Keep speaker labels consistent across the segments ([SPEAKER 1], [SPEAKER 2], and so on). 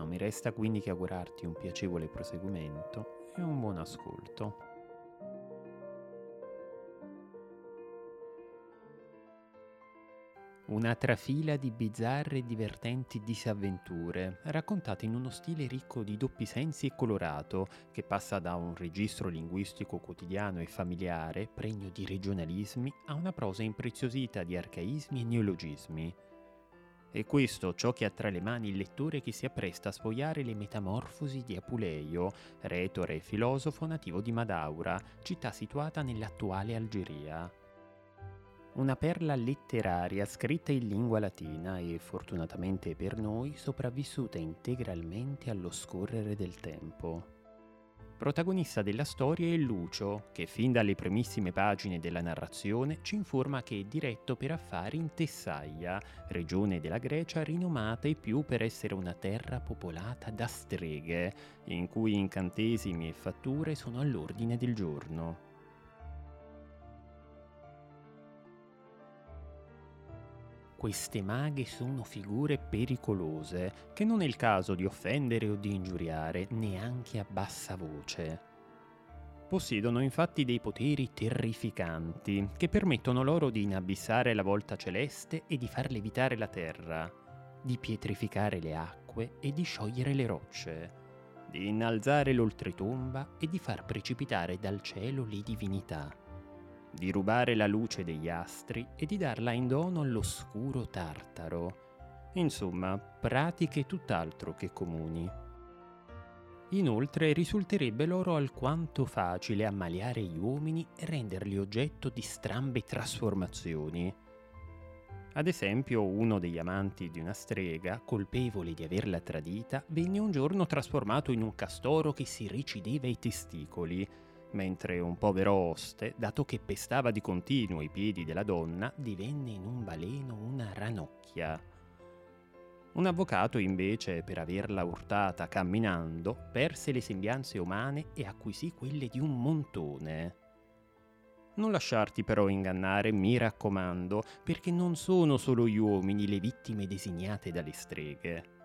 [SPEAKER 1] non mi resta quindi che augurarti un piacevole proseguimento e un buon ascolto. Una trafila di bizzarre e divertenti disavventure, raccontate in uno stile ricco di doppi sensi e colorato, che passa da un registro linguistico quotidiano e familiare, pregno di regionalismi, a una prosa impreziosita di arcaismi e neologismi. E questo ciò che ha tra le mani il lettore che si appresta a sfogliare le metamorfosi di Apuleio, retore e filosofo nativo di Madaura, città situata nell'attuale Algeria. Una perla letteraria scritta in lingua latina e, fortunatamente per noi, sopravvissuta integralmente allo scorrere del tempo. Protagonista della storia è Lucio, che fin dalle primissime pagine della narrazione ci informa che è diretto per affari in Tessaia, regione della Grecia rinomata e più per essere una terra popolata da streghe, in cui incantesimi e fatture sono all'ordine del giorno. Queste maghe sono figure pericolose, che non è il caso di offendere o di ingiuriare neanche a bassa voce. Possiedono infatti dei poteri terrificanti, che permettono loro di inabissare la volta celeste e di far levitare la terra, di pietrificare le acque e di sciogliere le rocce, di innalzare l'oltretomba e di far precipitare dal cielo le divinità di rubare la luce degli astri e di darla in dono all'oscuro tartaro. Insomma, pratiche tutt'altro che comuni. Inoltre risulterebbe loro alquanto facile ammaliare gli uomini e renderli oggetto di strambe trasformazioni. Ad esempio, uno degli amanti di una strega, colpevole di averla tradita, venne un giorno trasformato in un castoro che si recideva i testicoli, mentre un povero oste, dato che pestava di continuo i piedi della donna, divenne in un baleno una ranocchia. Un avvocato invece, per averla urtata camminando, perse le sembianze umane e acquisì quelle di un montone. Non lasciarti però ingannare, mi raccomando, perché non sono solo gli uomini le vittime designate dalle streghe.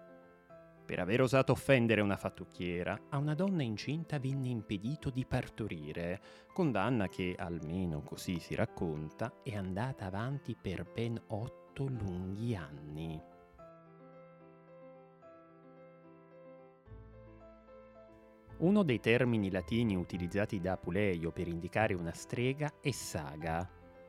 [SPEAKER 1] Per aver osato offendere una fattucchiera, a una donna incinta venne impedito di partorire, condanna che, almeno così si racconta, è andata avanti per ben otto lunghi anni. Uno dei termini latini utilizzati da Apuleio per indicare una strega è saga,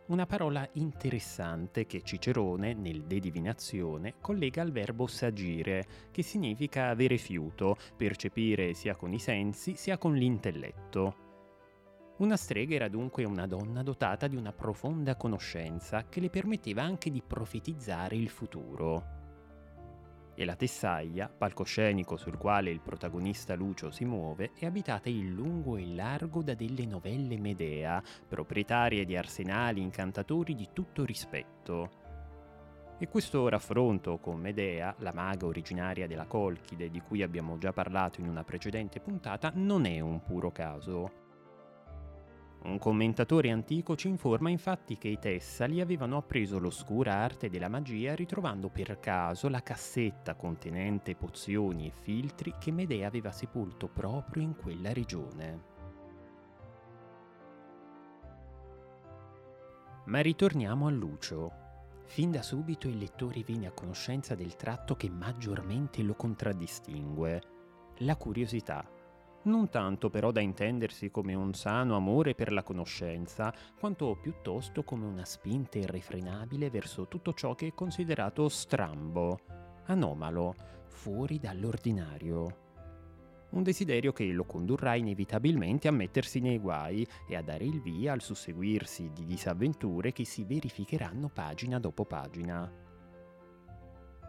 [SPEAKER 1] una parola interessante che Cicerone, nel De Divinazione, collega al verbo sagire, che significa avere fiuto, percepire sia con i sensi sia con l'intelletto. Una strega era dunque una donna dotata di una profonda conoscenza che le permetteva anche di profetizzare il futuro e la Tessaglia, palcoscenico sul quale il protagonista Lucio si muove, è abitata in lungo e largo da delle novelle Medea, proprietarie di arsenali incantatori di tutto rispetto. E questo raffronto con Medea, la maga originaria della Colchide di cui abbiamo già parlato in una precedente puntata, non è un puro caso. Un commentatore antico ci informa infatti che i Tessali avevano appreso l'oscura arte della magia ritrovando per caso la cassetta contenente pozioni e filtri che Medea aveva sepolto proprio in quella regione. Ma ritorniamo a Lucio. Fin da subito il lettore viene a conoscenza del tratto che maggiormente lo contraddistingue, la curiosità non tanto però da intendersi come un sano amore per la conoscenza, quanto piuttosto come una spinta irrefrenabile verso tutto ciò che è considerato strambo, anomalo, fuori dall'ordinario. Un desiderio che lo condurrà inevitabilmente a mettersi nei guai e a dare il via al susseguirsi di disavventure che si verificheranno pagina dopo pagina.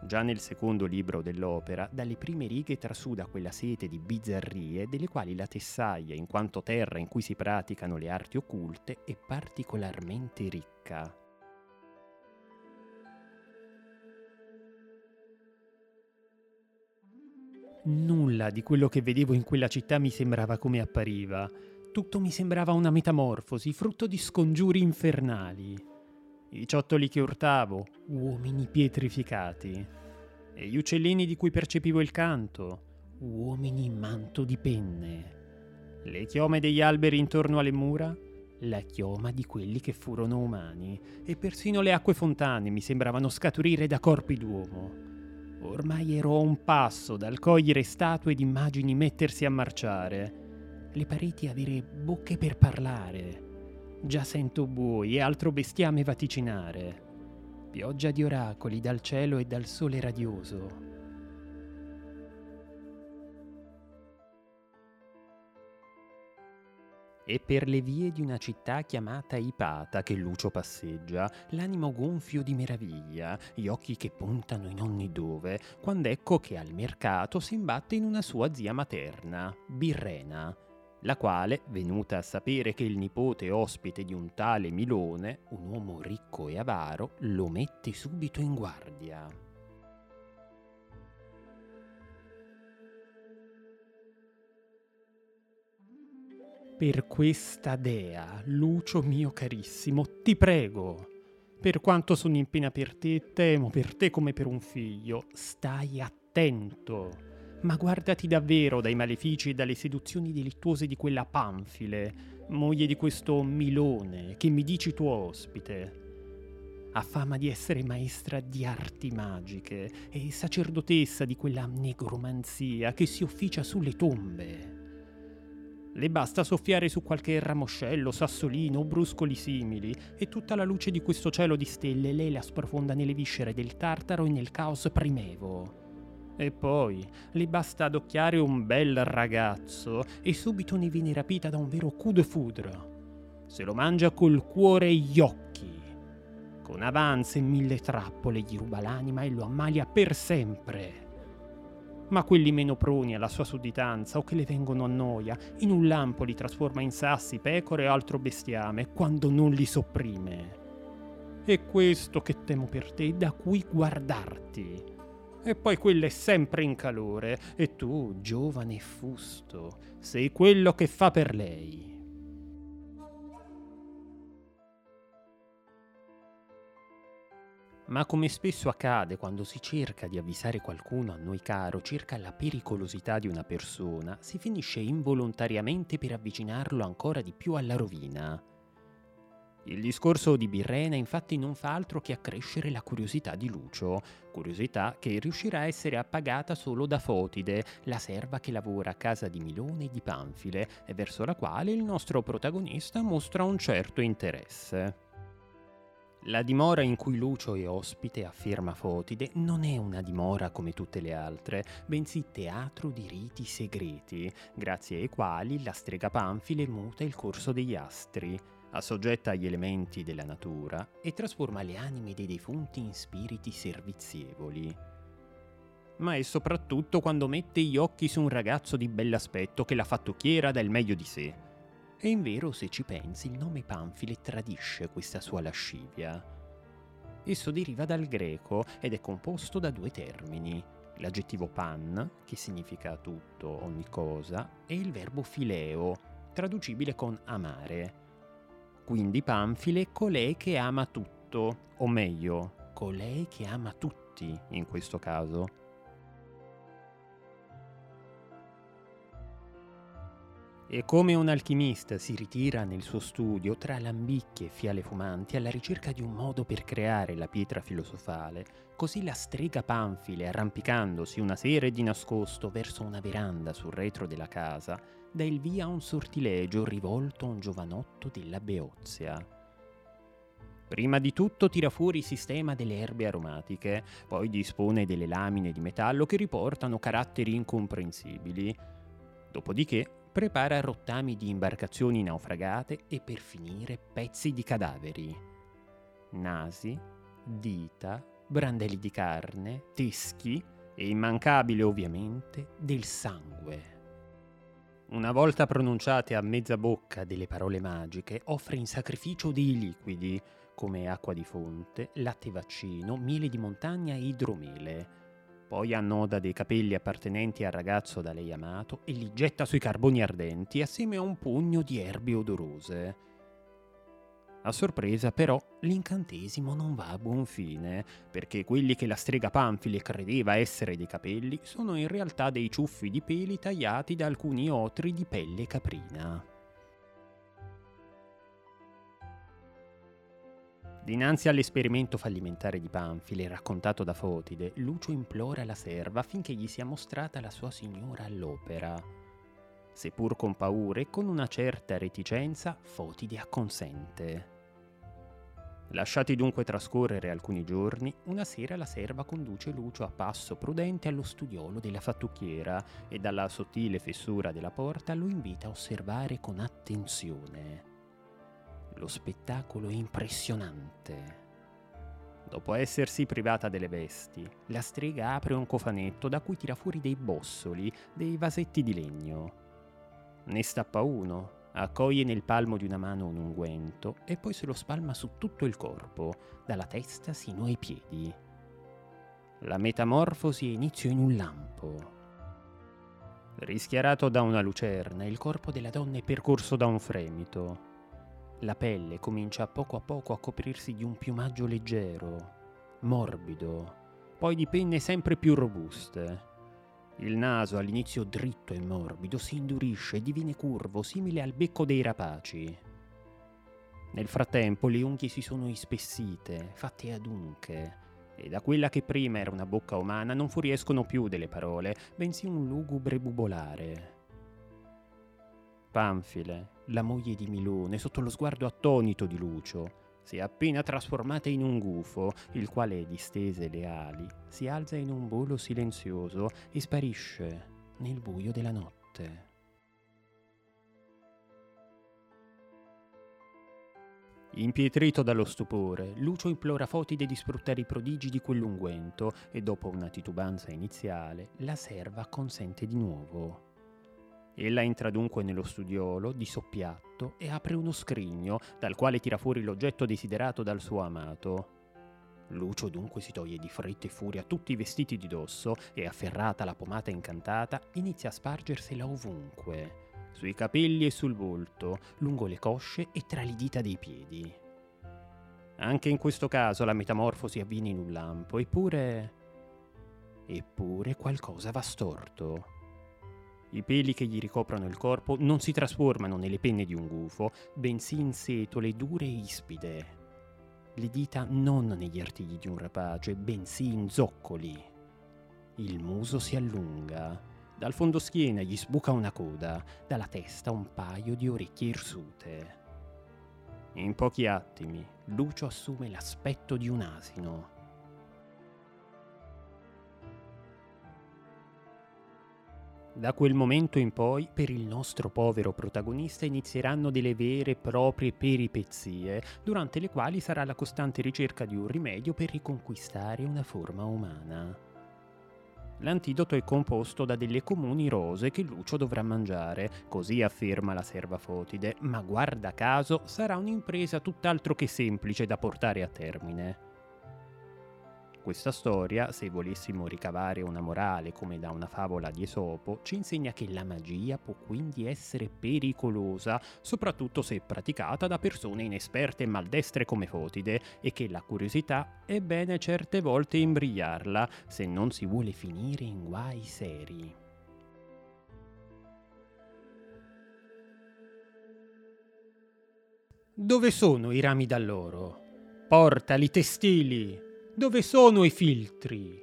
[SPEAKER 1] Già nel secondo libro dell'opera, dalle prime righe trasuda quella sete di bizzarrie delle quali la Tessaglia, in quanto terra in cui si praticano le arti occulte, è particolarmente ricca. Nulla di quello che vedevo in quella città mi sembrava come appariva. Tutto mi sembrava una metamorfosi, frutto di scongiuri infernali i ciottoli che urtavo, uomini pietrificati, e gli uccellini di cui percepivo il canto, uomini in manto di penne, le chiome degli alberi intorno alle mura, la chioma di quelli che furono umani, e persino le acque fontane mi sembravano scaturire da corpi d'uomo. Ormai ero a un passo dal cogliere statue ed immagini mettersi a marciare, le pareti avere bocche per parlare, Già sento bui e altro bestiame vaticinare. Pioggia di oracoli dal cielo e dal sole radioso. E per le vie di una città chiamata Ipata che Lucio passeggia, l'animo gonfio di meraviglia, gli occhi che puntano in ogni dove, quando ecco che al mercato si imbatte in una sua zia materna, Birrena, la quale, venuta a sapere che il nipote è ospite di un tale Milone, un uomo ricco e avaro, lo mette subito in guardia. Per questa dea, Lucio mio carissimo, ti prego, per quanto sono in pena per te, temo per te come per un figlio, stai attento ma guardati davvero dai malefici e dalle seduzioni delittuose di quella Panfile, moglie di questo Milone, che mi dici tuo ospite. Ha fama di essere maestra di arti magiche e sacerdotessa di quella negromanzia che si officia sulle tombe. Le basta soffiare su qualche ramoscello, sassolino o bruscoli simili, e tutta la luce di questo cielo di stelle lei la sprofonda nelle viscere del Tartaro e nel caos primevo. E poi le basta adocchiare un bel ragazzo e subito ne viene rapita da un vero coup de foudre. Se lo mangia col cuore e gli occhi. Con avanze e mille trappole gli ruba l'anima e lo ammalia per sempre. Ma quelli meno proni alla sua sudditanza o che le vengono a noia, in un lampo li trasforma in sassi, pecore e altro bestiame, quando non li sopprime. È questo che temo per te, da cui guardarti e poi quella è sempre in calore, e tu, giovane fusto, sei quello che fa per lei. Ma come spesso accade quando si cerca di avvisare qualcuno a noi caro circa la pericolosità di una persona, si finisce involontariamente per avvicinarlo ancora di più alla rovina. Il discorso di Birrena infatti non fa altro che accrescere la curiosità di Lucio, curiosità che riuscirà a essere appagata solo da Fotide, la serva che lavora a casa di Milone e di Panfile e verso la quale il nostro protagonista mostra un certo interesse. La dimora in cui Lucio è ospite, afferma Fotide, non è una dimora come tutte le altre, bensì teatro di riti segreti, grazie ai quali la strega Panfile muta il corso degli astri assoggetta agli elementi della natura e trasforma le anime dei defunti in spiriti servizievoli. Ma è soprattutto quando mette gli occhi su un ragazzo di bell'aspetto che la fattucchiera dà il meglio di sé. E in vero, se ci pensi, il nome Panfile tradisce questa sua lascivia. Esso deriva dal greco ed è composto da due termini, l'aggettivo pan, che significa tutto, ogni cosa, e il verbo fileo, traducibile con amare, quindi Panfile colei che ama tutto, o meglio, colei che ama tutti in questo caso. E come un alchimista si ritira nel suo studio tra lambicchi e fiale fumanti alla ricerca di un modo per creare la pietra filosofale, così la strega Panfile, arrampicandosi una sera di nascosto verso una veranda sul retro della casa, dà il via a un sortilegio rivolto a un giovanotto della Beozia. Prima di tutto tira fuori il sistema delle erbe aromatiche, poi dispone delle lamine di metallo che riportano caratteri incomprensibili. Dopodiché prepara rottami di imbarcazioni naufragate e per finire pezzi di cadaveri. Nasi, dita, brandelli di carne, teschi e immancabile ovviamente del sangue. Una volta pronunciate a mezza bocca delle parole magiche, offre in sacrificio dei liquidi, come acqua di fonte, latte vaccino, miele di montagna e idromele. Poi annoda dei capelli appartenenti al ragazzo da lei amato e li getta sui carboni ardenti assieme a un pugno di erbe odorose. A sorpresa però l'incantesimo non va a buon fine, perché quelli che la strega Panfile credeva essere dei capelli sono in realtà dei ciuffi di peli tagliati da alcuni otri di pelle caprina. Dinanzi all'esperimento fallimentare di Panfile raccontato da Fotide, Lucio implora la serva affinché gli sia mostrata la sua signora all'opera. Seppur con paure e con una certa reticenza, Fotide acconsente. Lasciati dunque trascorrere alcuni giorni, una sera la serva conduce Lucio a passo prudente allo studiolo della fattucchiera e dalla sottile fessura della porta lo invita a osservare con attenzione. Lo spettacolo è impressionante. Dopo essersi privata delle vesti, la strega apre un cofanetto da cui tira fuori dei bossoli, dei vasetti di legno. Ne stappa uno, accoglie nel palmo di una mano un unguento e poi se lo spalma su tutto il corpo, dalla testa sino ai piedi. La metamorfosi inizia in un lampo. Rischiarato da una lucerna, il corpo della donna è percorso da un fremito. La pelle comincia poco a poco a coprirsi di un piumaggio leggero, morbido, poi di penne sempre più robuste. Il naso, all'inizio dritto e morbido, si indurisce e diviene curvo, simile al becco dei rapaci. Nel frattempo le unghie si sono ispessite, fatte adunche, e da quella che prima era una bocca umana non fuoriescono più delle parole, bensì un lugubre bubolare. Panfile, la moglie di Milone, sotto lo sguardo attonito di Lucio, si è appena trasformata in un gufo, il quale, distese le ali, si alza in un volo silenzioso e sparisce nel buio della notte. Impietrito dallo stupore, Lucio implora Fotide di sfruttare i prodigi di quell'unguento e dopo una titubanza iniziale, la serva consente di nuovo. Ella entra dunque nello studiolo di soppiatto e apre uno scrigno dal quale tira fuori l'oggetto desiderato dal suo amato. Lucio dunque si toglie di fretta e furia tutti i vestiti di dosso e afferrata la pomata incantata inizia a spargersela ovunque, sui capelli e sul volto, lungo le cosce e tra le dita dei piedi. Anche in questo caso la metamorfosi avviene in un lampo, eppure... eppure qualcosa va storto. I peli che gli ricoprono il corpo non si trasformano nelle penne di un gufo, bensì in setole dure e ispide. Le dita non negli artigli di un rapace, bensì in zoccoli. Il muso si allunga. Dal fondoschiena gli sbuca una coda, dalla testa un paio di orecchie irsute. In pochi attimi, Lucio assume l'aspetto di un asino. Da quel momento in poi, per il nostro povero protagonista inizieranno delle vere e proprie peripezie, durante le quali sarà la costante ricerca di un rimedio per riconquistare una forma umana. L'antidoto è composto da delle comuni rose che Lucio dovrà mangiare, così afferma la serva Fotide, ma guarda caso sarà un'impresa tutt'altro che semplice da portare a termine questa storia, se volessimo ricavare una morale come da una favola di Esopo, ci insegna che la magia può quindi essere pericolosa, soprattutto se praticata da persone inesperte e maldestre come Fotide, e che la curiosità è bene certe volte imbrigliarla se non si vuole finire in guai seri. Dove sono i rami d'alloro? Portali, testili! Dove sono i filtri?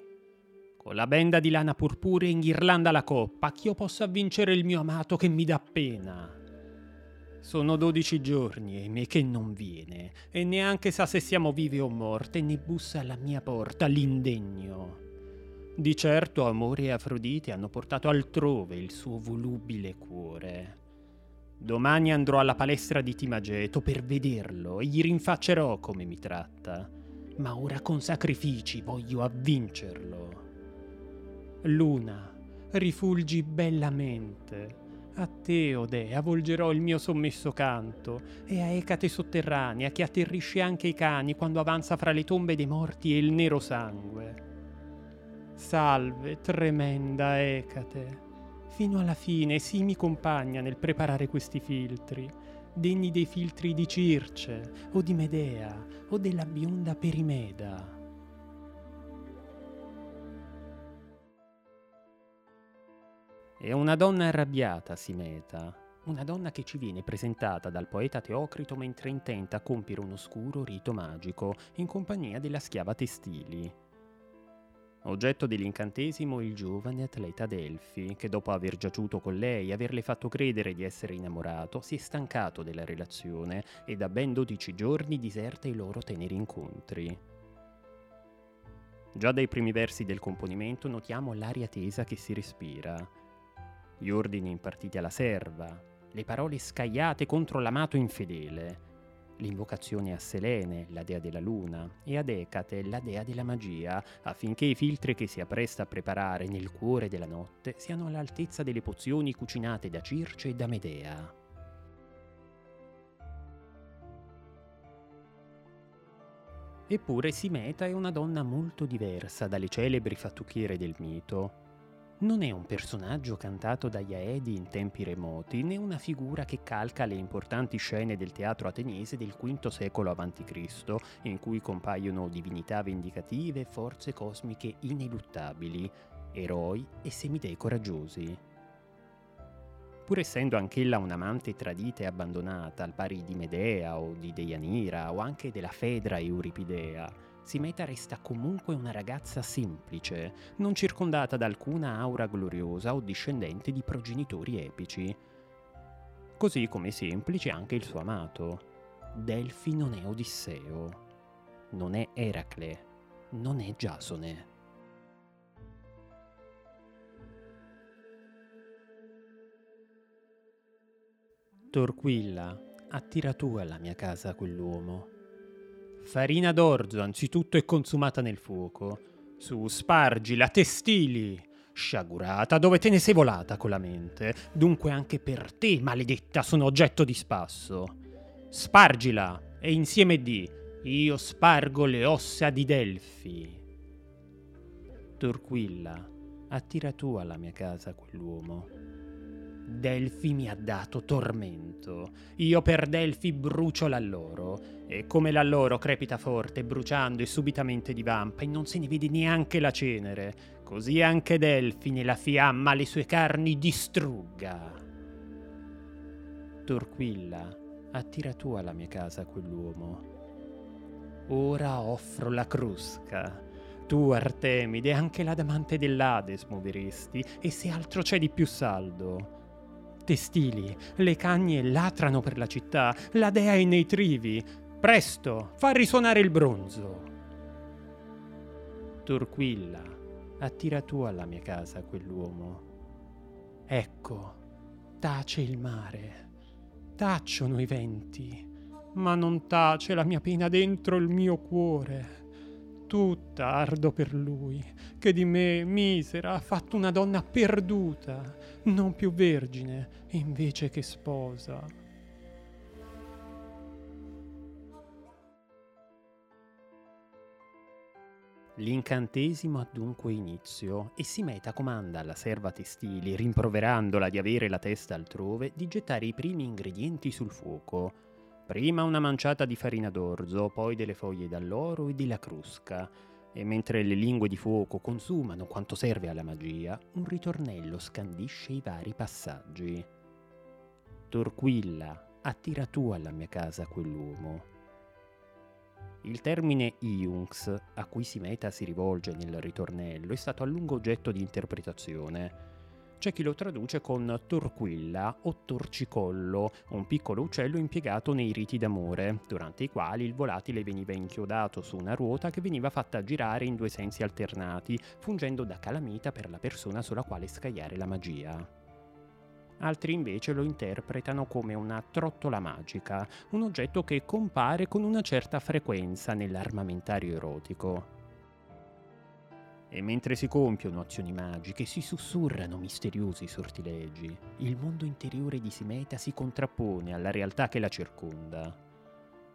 [SPEAKER 1] Con la benda di lana purpurea in ghirlanda la coppa, ch'io possa vincere il mio amato che mi dà pena. Sono dodici giorni e me che non viene, e neanche sa se siamo vivi o morte, ne bussa alla mia porta l'indegno. Di certo amore e Afrodite hanno portato altrove il suo volubile cuore. Domani andrò alla palestra di Timageto per vederlo e gli rinfaccerò come mi tratta ma ora con sacrifici voglio avvincerlo. Luna, rifulgi bellamente. A te, Odea, volgerò il mio sommesso canto, e a Ecate sotterranea che atterrisce anche i cani quando avanza fra le tombe dei morti e il nero sangue. Salve, tremenda Ecate. Fino alla fine si mi compagna nel preparare questi filtri, degni dei filtri di Circe, o di Medea, o della bionda Perimeda. È una donna arrabbiata, Simeta, una donna che ci viene presentata dal poeta Teocrito mentre intenta compiere un oscuro rito magico in compagnia della schiava Testili. Oggetto dell'incantesimo il giovane atleta Delfi, che dopo aver giaciuto con lei e averle fatto credere di essere innamorato, si è stancato della relazione e da ben 12 giorni diserta i loro teneri incontri. Già dai primi versi del componimento notiamo l'aria tesa che si respira. Gli ordini impartiti alla serva, le parole scagliate contro l'amato infedele, l'invocazione a Selene, la dea della luna, e ad Ecate, la dea della magia, affinché i filtri che si appresta a preparare nel cuore della notte siano all'altezza delle pozioni cucinate da Circe e da Medea. Eppure Simeta è una donna molto diversa dalle celebri fattucchiere del mito non è un personaggio cantato dagli Aedi in tempi remoti, né una figura che calca le importanti scene del teatro ateniese del V secolo a.C., in cui compaiono divinità vendicative e forze cosmiche ineluttabili, eroi e semidei coraggiosi. Pur essendo anch'ella un'amante tradita e abbandonata, al pari di Medea o di Deianira o anche della Fedra Euripidea, Simeta resta comunque una ragazza semplice, non circondata da alcuna aura gloriosa o discendente di progenitori epici. Così come semplice anche il suo amato. Delfi non è Odisseo, non è Eracle, non è Giasone. Torquilla, attira tu alla mia casa quell'uomo Farina d'orzo anzitutto è consumata nel fuoco. Su, spargila, testili. Sciagurata, dove te ne sei volata con la mente? Dunque anche per te, maledetta, sono oggetto di spasso. Spargila, e insieme di, io spargo le ossa di Delfi. Torquilla, attira tu alla mia casa quell'uomo. Delfi mi ha dato tormento. Io per Delfi brucio l'alloro. E come l'alloro crepita forte, bruciando e subitamente divampa, e non se ne vede neanche la cenere, così anche Delfi nella fiamma le sue carni distrugga. Torquilla, attira tu alla mia casa quell'uomo. Ora offro la crusca. Tu, Artemide, anche l'adamante dell'Ades muoveresti, e se altro c'è di più saldo testili, le cagne latrano per la città, la dea è nei trivi. Presto, fa risuonare il bronzo. Torquilla, attira tu alla mia casa quell'uomo. Ecco, tace il mare, tacciono i venti, ma non tace la mia pena dentro il mio cuore. Tutta ardo per lui, che di me, misera, ha fatto una donna perduta, non più vergine, invece che sposa. L'incantesimo ha dunque inizio e Simeta comanda alla serva Testili, rimproverandola di avere la testa altrove, di gettare i primi ingredienti sul fuoco Prima una manciata di farina d'orzo, poi delle foglie d'alloro e della crusca. E mentre le lingue di fuoco consumano quanto serve alla magia, un ritornello scandisce i vari passaggi. Torquilla, attira tu alla mia casa quell'uomo. Il termine Iunx, a cui Simeta si rivolge nel ritornello, è stato a lungo oggetto di interpretazione. C'è chi lo traduce con torquilla o torcicollo, un piccolo uccello impiegato nei riti d'amore, durante i quali il volatile veniva inchiodato su una ruota che veniva fatta girare in due sensi alternati, fungendo da calamita per la persona sulla quale scagliare la magia. altri invece lo interpretano come una trottola magica, un oggetto che compare con una certa frequenza nell'armamentario erotico. E mentre si compiono azioni magiche, si sussurrano misteriosi sortilegi, il mondo interiore di Simeta si contrappone alla realtà che la circonda.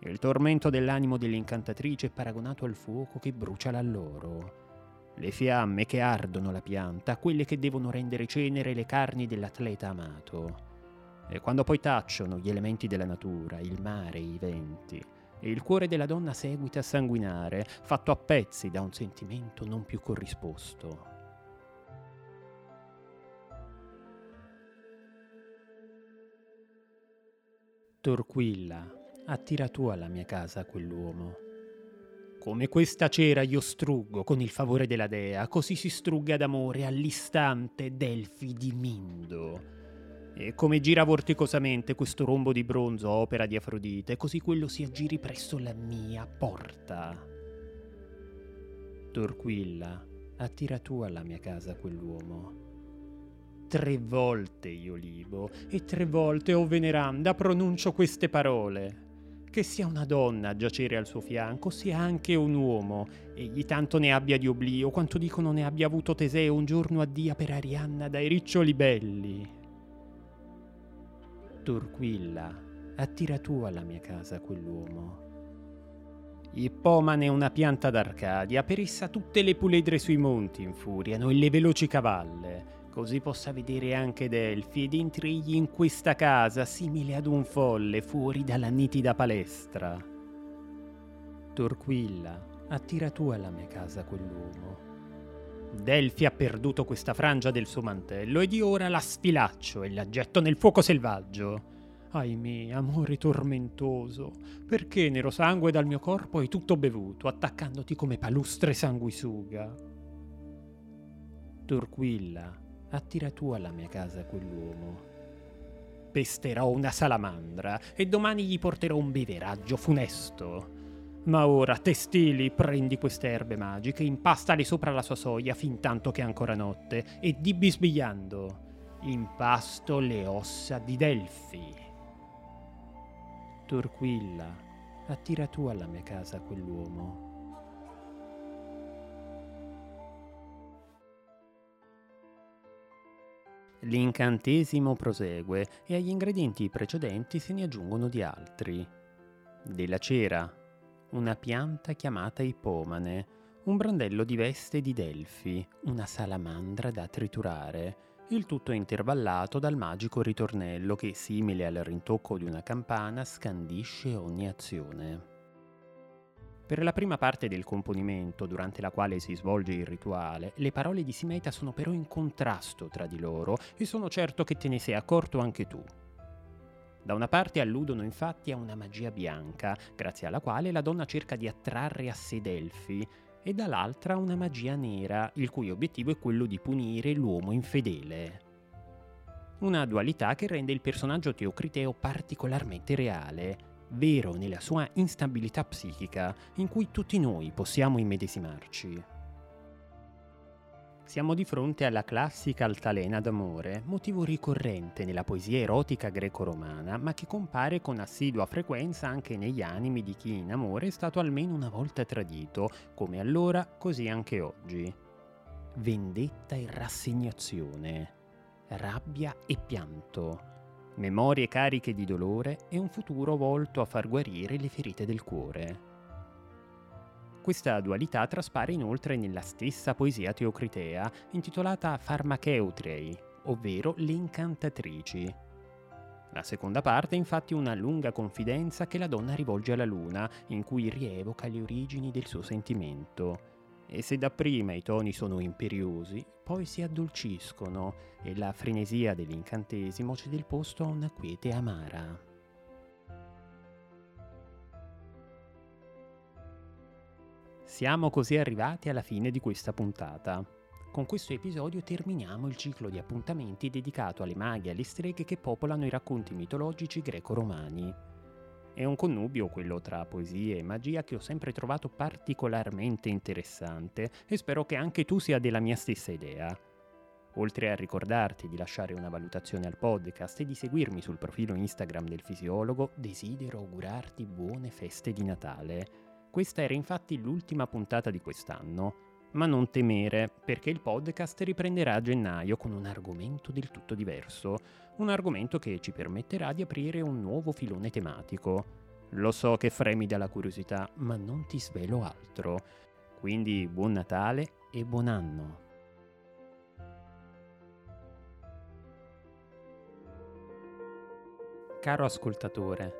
[SPEAKER 1] Il tormento dell'animo dell'incantatrice è paragonato al fuoco che brucia l'alloro. Le fiamme che ardono la pianta, quelle che devono rendere cenere le carni dell'atleta amato. E quando poi tacciono gli elementi della natura, il mare, i venti, e il cuore della donna seguita a sanguinare, fatto a pezzi da un sentimento non più corrisposto. Torquilla, attira tu alla mia casa quell'uomo. Come questa cera io struggo con il favore della dea, così si strugga d'amore all'istante Delfi di Mindo. E come gira vorticosamente questo rombo di bronzo opera di Afrodite, così quello si aggiri presso la mia porta. Torquilla, attira tu alla mia casa quell'uomo. Tre volte io libo e tre volte, o oh veneranda, pronuncio queste parole che sia una donna a giacere al suo fianco, sia anche un uomo, egli tanto ne abbia di oblio quanto dicono ne abbia avuto Teseo un giorno a dia per Arianna dai riccioli belli. Turquilla, attira tu alla mia casa quell'uomo. Ippomane è una pianta d'Arcadia, per essa tutte le puledre sui monti infuriano e le veloci cavalle così possa vedere anche Delfi ed entregli in questa casa simile ad un folle fuori dalla nitida palestra. Torquilla, attira tu alla mia casa quell'uomo. Delfi ha perduto questa frangia del suo mantello ed io ora la sfilaccio e la getto nel fuoco selvaggio. Ahimè, amore tormentoso, perché nero sangue dal mio corpo hai tutto bevuto, attaccandoti come palustre sanguisuga? Torquilla, attira tu alla mia casa quell'uomo. Pesterò una salamandra e domani gli porterò un beveraggio funesto. Ma ora, testili, prendi queste erbe magiche, impastali sopra la sua soglia fin tanto che è ancora notte e di bisbigliando, impasto le ossa di Delfi. Torquilla, attira tu alla mia casa quell'uomo. L'incantesimo prosegue e agli ingredienti precedenti se ne aggiungono di altri. Della cera, una pianta chiamata ipomane, un brandello di veste di Delfi, una salamandra da triturare, il tutto intervallato dal magico ritornello che, simile al rintocco di una campana, scandisce ogni azione. Per la prima parte del componimento, durante la quale si svolge il rituale, le parole di Simeta sono però in contrasto tra di loro e sono certo che te ne sei accorto anche tu. Da una parte alludono infatti a una magia bianca, grazie alla quale la donna cerca di attrarre a sé Delfi, e dall'altra una magia nera, il cui obiettivo è quello di punire l'uomo infedele. Una dualità che rende il personaggio teocriteo particolarmente reale, vero nella sua instabilità psichica in cui tutti noi possiamo immedesimarci. Siamo di fronte alla classica altalena d'amore, motivo ricorrente nella poesia erotica greco-romana, ma che compare con assidua frequenza anche negli animi di chi in amore è stato almeno una volta tradito, come allora, così anche oggi. Vendetta e rassegnazione, rabbia e pianto, memorie cariche di dolore e un futuro volto a far guarire le ferite del cuore. Questa dualità traspare inoltre nella stessa poesia teocritea intitolata Pharmaceutrei, ovvero le incantatrici. La seconda parte è infatti una lunga confidenza che la donna rivolge alla luna, in cui rievoca le origini del suo sentimento e se dapprima i toni sono imperiosi, poi si addolciscono e la frenesia dell'incantesimo cede il posto a una quiete amara. Siamo così arrivati alla fine di questa puntata. Con questo episodio terminiamo il ciclo di appuntamenti dedicato alle maghe e alle streghe che popolano i racconti mitologici greco-romani. È un connubio quello tra poesia e magia che ho sempre trovato particolarmente interessante e spero che anche tu sia della mia stessa idea. Oltre a ricordarti di lasciare una valutazione al podcast e di seguirmi sul profilo Instagram del fisiologo, desidero augurarti buone feste di Natale. Questa era infatti l'ultima puntata di quest'anno ma non temere, perché il podcast riprenderà a gennaio con un argomento del tutto diverso, un argomento che ci permetterà di aprire un nuovo filone tematico. Lo so che fremi dalla curiosità, ma non ti svelo altro. Quindi buon Natale e buon anno. Caro ascoltatore,